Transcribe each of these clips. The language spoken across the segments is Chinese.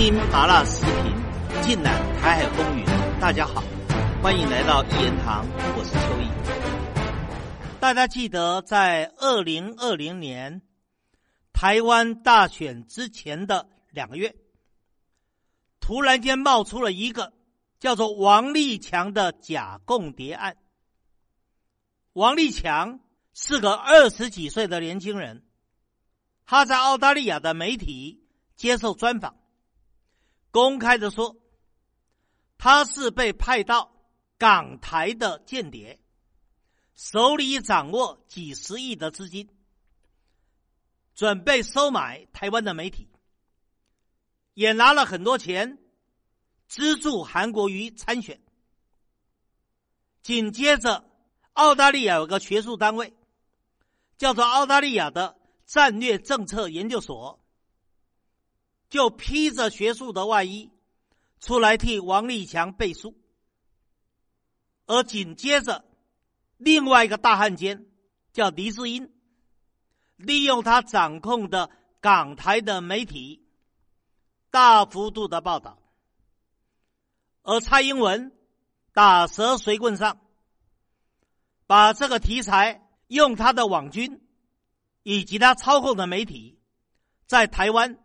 听麻辣视频，尽览台海风云。大家好，欢迎来到一言堂，我是邱毅。大家记得在二零二零年台湾大选之前的两个月，突然间冒出了一个叫做王立强的假共谍案。王立强是个二十几岁的年轻人，他在澳大利亚的媒体接受专访。公开的说，他是被派到港台的间谍，手里掌握几十亿的资金，准备收买台湾的媒体，也拿了很多钱资助韩国瑜参选。紧接着，澳大利亚有个学术单位，叫做澳大利亚的战略政策研究所。就披着学术的外衣，出来替王立强背书，而紧接着，另外一个大汉奸叫黎智英，利用他掌控的港台的媒体，大幅度的报道，而蔡英文打蛇随棍上，把这个题材用他的网军以及他操控的媒体，在台湾。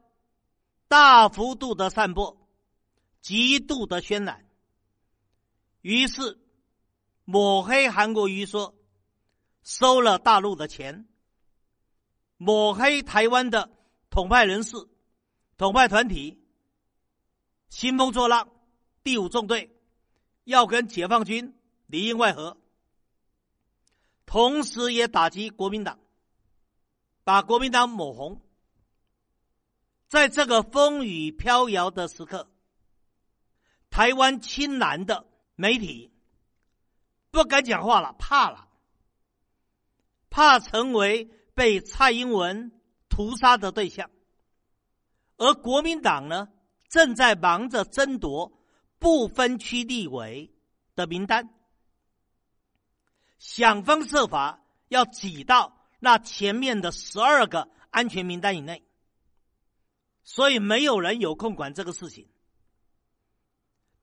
大幅度的散播，极度的渲染，于是抹黑韩国瑜说收了大陆的钱，抹黑台湾的统派人士、统派团体，兴风作浪，第五纵队要跟解放军里应外合，同时也打击国民党，把国民党抹红。在这个风雨飘摇的时刻，台湾亲蓝的媒体不敢讲话了，怕了，怕成为被蔡英文屠杀的对象。而国民党呢，正在忙着争夺不分区立委的名单，想方设法要挤到那前面的十二个安全名单以内。所以没有人有空管这个事情。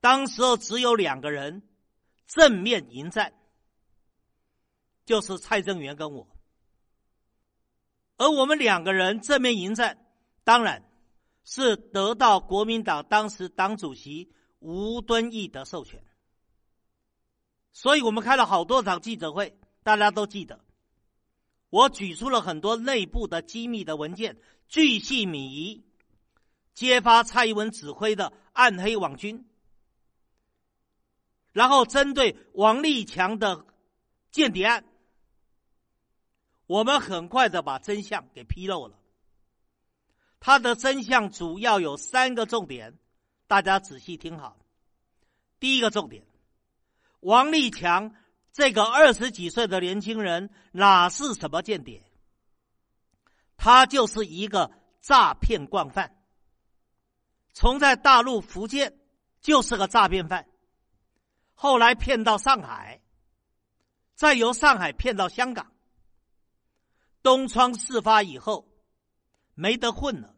当时候只有两个人正面迎战，就是蔡正元跟我。而我们两个人正面迎战，当然是得到国民党当时党主席吴敦义的授权。所以我们开了好多场记者会，大家都记得。我举出了很多内部的机密的文件，巨细靡遗。揭发蔡英文指挥的暗黑网军，然后针对王立强的间谍案，我们很快的把真相给披露了。他的真相主要有三个重点，大家仔细听好。第一个重点，王立强这个二十几岁的年轻人哪是什么间谍？他就是一个诈骗惯犯。从在大陆福建就是个诈骗犯，后来骗到上海，再由上海骗到香港。东窗事发以后，没得混了，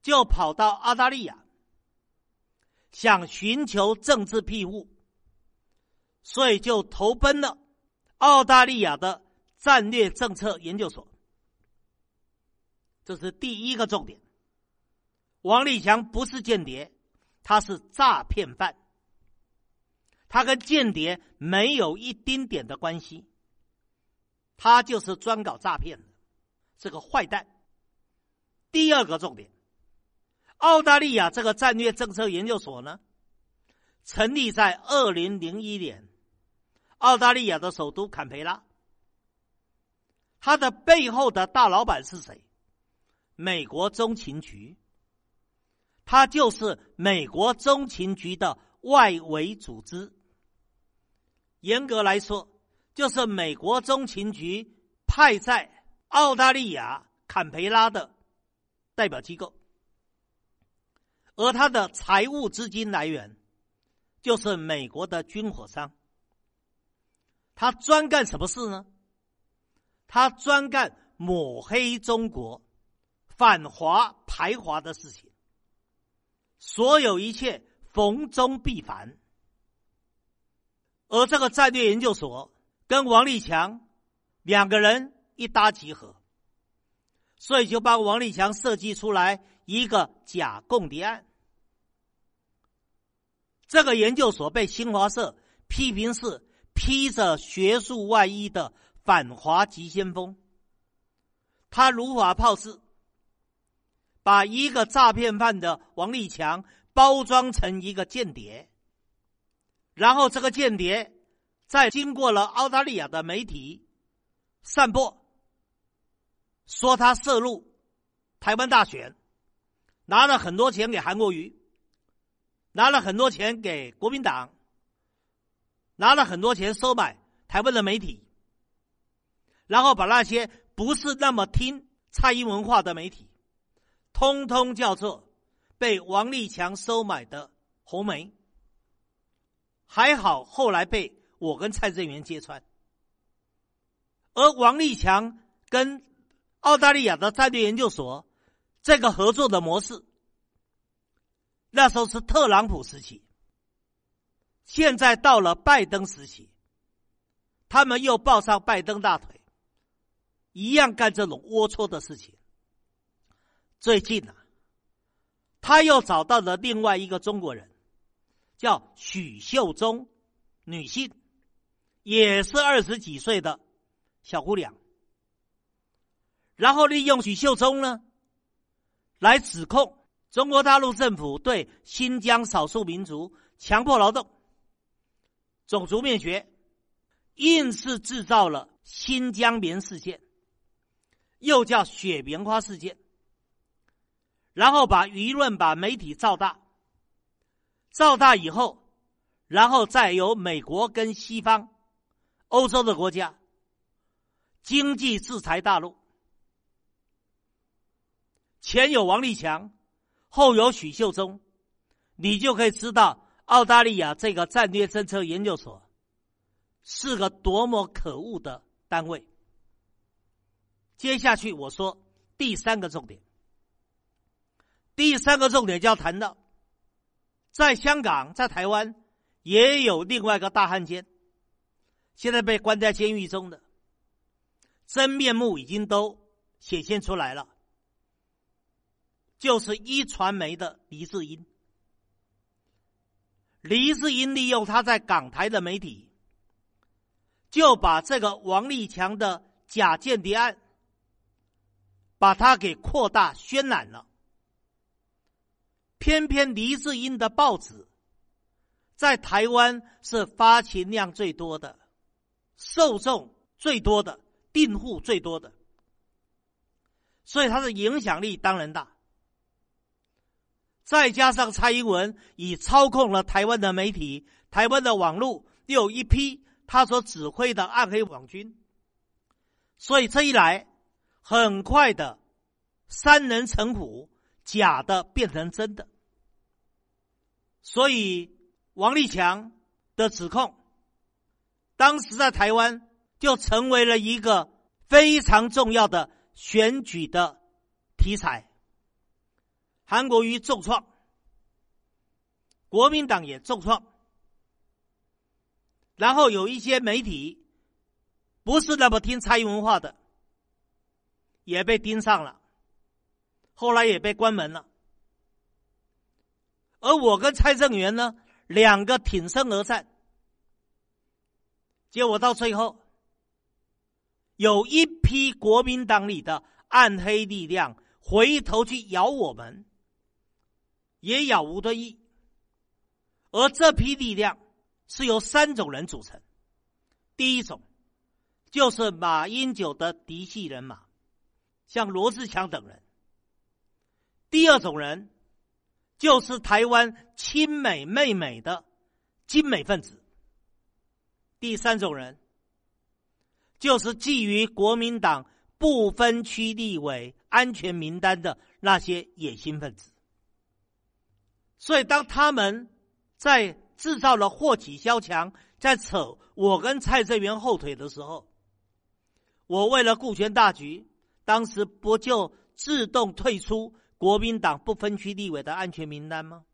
就跑到澳大利亚，想寻求政治庇护，所以就投奔了澳大利亚的战略政策研究所。这是第一个重点。王立强不是间谍，他是诈骗犯。他跟间谍没有一丁点的关系，他就是专搞诈骗的，是个坏蛋。第二个重点，澳大利亚这个战略政策研究所呢，成立在二零零一年，澳大利亚的首都坎培拉。他的背后的大老板是谁？美国中情局。他就是美国中情局的外围组织。严格来说，就是美国中情局派在澳大利亚坎培拉的代表机构，而他的财务资金来源就是美国的军火商。他专干什么事呢？他专干抹黑中国、反华排华的事情。所有一切逢中必反。而这个战略研究所跟王立强两个人一搭即合，所以就帮王立强设计出来一个假共谍案。这个研究所被新华社批评是披着学术外衣的反华急先锋，他如法炮制，把一个诈骗犯的王立强包装成一个间谍。然后这个间谍，在经过了澳大利亚的媒体散播，说他涉入台湾大选，拿了很多钱给韩国瑜，拿了很多钱给国民党，拿了很多钱收买台湾的媒体，然后把那些不是那么听蔡英文话的媒体，通通叫做被王立强收买的红梅。还好，后来被我跟蔡正元揭穿。而王立强跟澳大利亚的战略研究所这个合作的模式，那时候是特朗普时期，现在到了拜登时期，他们又抱上拜登大腿，一样干这种龌龊的事情。最近啊，他又找到了另外一个中国人。叫许秀中，女性，也是二十几岁的小姑娘。然后利用许秀中呢，来指控中国大陆政府对新疆少数民族强迫劳动、种族灭绝，硬是制造了新疆棉事件，又叫雪棉花事件。然后把舆论、把媒体造大。造大以后，然后再由美国跟西方、欧洲的国家经济制裁大陆。前有王立强，后有许秀中，你就可以知道澳大利亚这个战略政策研究所是个多么可恶的单位。接下去我说第三个重点，第三个重点就要谈到。在香港，在台湾也有另外一个大汉奸，现在被关在监狱中的真面目已经都显现出来了，就是一传媒的黎智英。黎智英利用他在港台的媒体，就把这个王立强的假间谍案，把它给扩大渲染了。偏偏黎智英的报纸在台湾是发行量最多的、受众最多的、订户最多的，所以它的影响力当然大。再加上蔡英文已操控了台湾的媒体、台湾的网络，又有一批他所指挥的暗黑网军，所以这一来，很快的三人成虎，假的变成真的。所以，王立强的指控，当时在台湾就成为了一个非常重要的选举的题材。韩国瑜重创，国民党也重创，然后有一些媒体不是那么听蔡英文话的，也被盯上了，后来也被关门了。而我跟蔡正元呢，两个挺身而战，结果到最后，有一批国民党里的暗黑力量回头去咬我们，也咬吴敦义。而这批力量是由三种人组成：第一种就是马英九的嫡系人马，像罗志强等人；第二种人。就是台湾亲美媚美的精美分子。第三种人，就是觊觎国民党不分区立委安全名单的那些野心分子。所以，当他们在制造了祸起萧墙，在扯我跟蔡正元后腿的时候，我为了顾全大局，当时不就自动退出？国民党不分区立委的安全名单吗？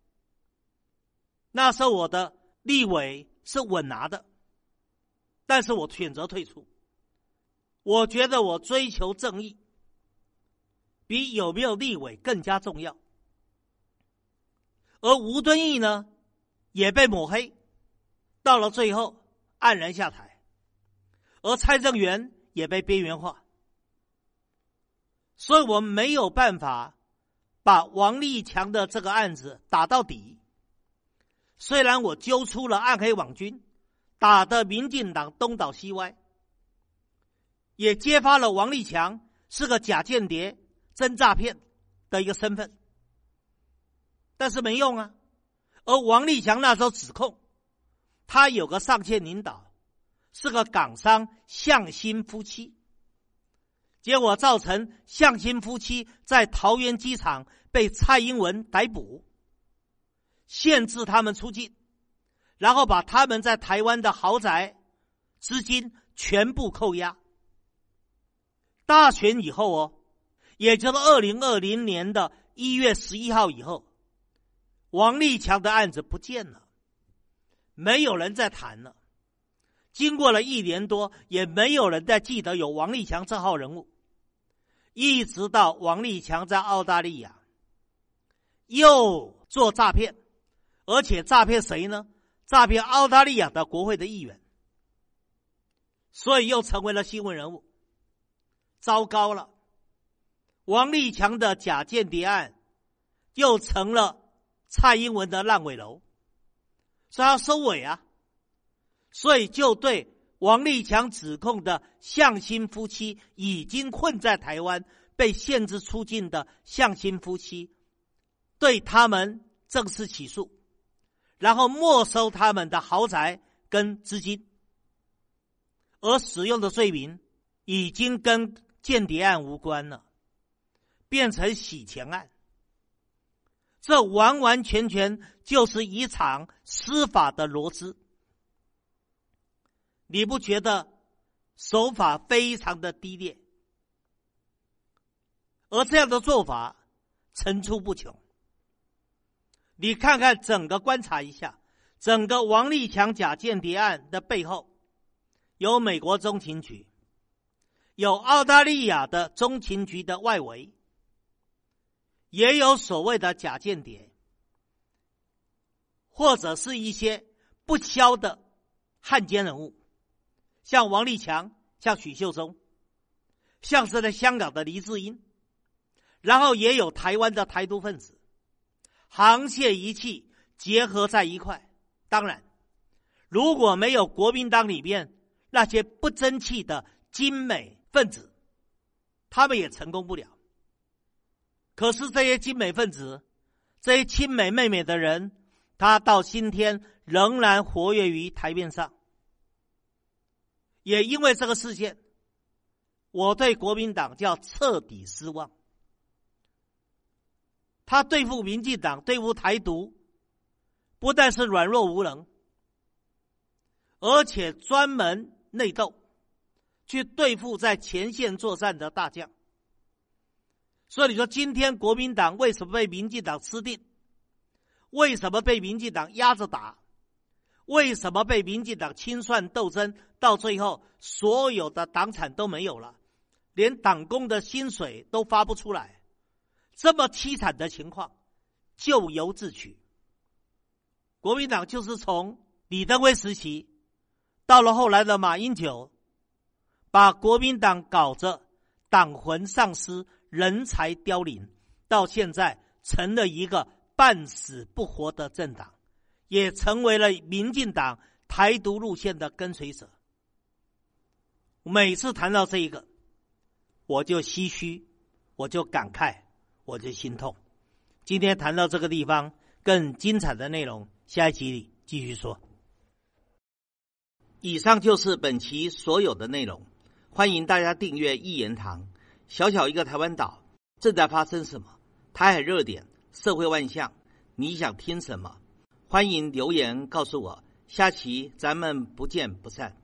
那时候我的立委是稳拿的，但是我选择退出。我觉得我追求正义，比有没有立委更加重要。而吴敦义呢，也被抹黑，到了最后黯然下台，而蔡正元也被边缘化，所以我们没有办法把王立强的这个案子打到底。虽然我揪出了暗黑网军，打得民进党东倒西歪，也揭发了王立强是个假间谍、真诈骗的一个身份。但是没用啊！而王立强那时候指控，他有个上线领导是个港商向心夫妻，结果造成向心夫妻在桃园机场被蔡英文逮捕，限制他们出境，然后把他们在台湾的豪宅资金全部扣押。大选以后哦，也就是二零二零年的一月十一号以后。王立强的案子不见了，没有人在谈了。经过了一年多，也没有人再记得有王立强这号人物。一直到王立强在澳大利亚又做诈骗，而且诈骗谁呢？诈骗澳大利亚的国会的议员，所以又成为了新闻人物。糟糕了，王立强的假间谍案又成了。蔡英文的烂尾楼，说要收尾啊，所以就对王立强指控的向心夫妻已经困在台湾、被限制出境的向心夫妻，对他们正式起诉，然后没收他们的豪宅跟资金，而使用的罪名已经跟间谍案无关了，变成洗钱案。这完完全全就是一场司法的螺丝，你不觉得手法非常的低劣？而这样的做法层出不穷。你看看整个观察一下，整个王立强假间谍案的背后，有美国中情局，有澳大利亚的中情局的外围。也有所谓的假间谍，或者是一些不肖的汉奸人物，像王立强、像许秀忠，像是在香港的黎智英，然后也有台湾的台独分子，沆瀣一气结合在一块。当然，如果没有国民党里面那些不争气的精美分子，他们也成功不了。可是这些精美分子，这些亲美妹妹的人，他到今天仍然活跃于台面上。也因为这个事件，我对国民党叫彻底失望。他对付民进党、对付台独，不但是软弱无能，而且专门内斗，去对付在前线作战的大将。所以你说，今天国民党为什么被民进党吃定？为什么被民进党压着打？为什么被民进党清算斗争？到最后，所有的党产都没有了，连党工的薪水都发不出来，这么凄惨的情况，咎由自取。国民党就是从李登辉时期，到了后来的马英九，把国民党搞着党魂丧失。人才凋零，到现在成了一个半死不活的政党，也成为了民进党台独路线的跟随者。每次谈到这一个，我就唏嘘，我就感慨，我就心痛。今天谈到这个地方，更精彩的内容，下一集里继续说。以上就是本期所有的内容，欢迎大家订阅一言堂。小小一个台湾岛，正在发生什么？台海热点，社会万象，你想听什么？欢迎留言告诉我。下期咱们不见不散。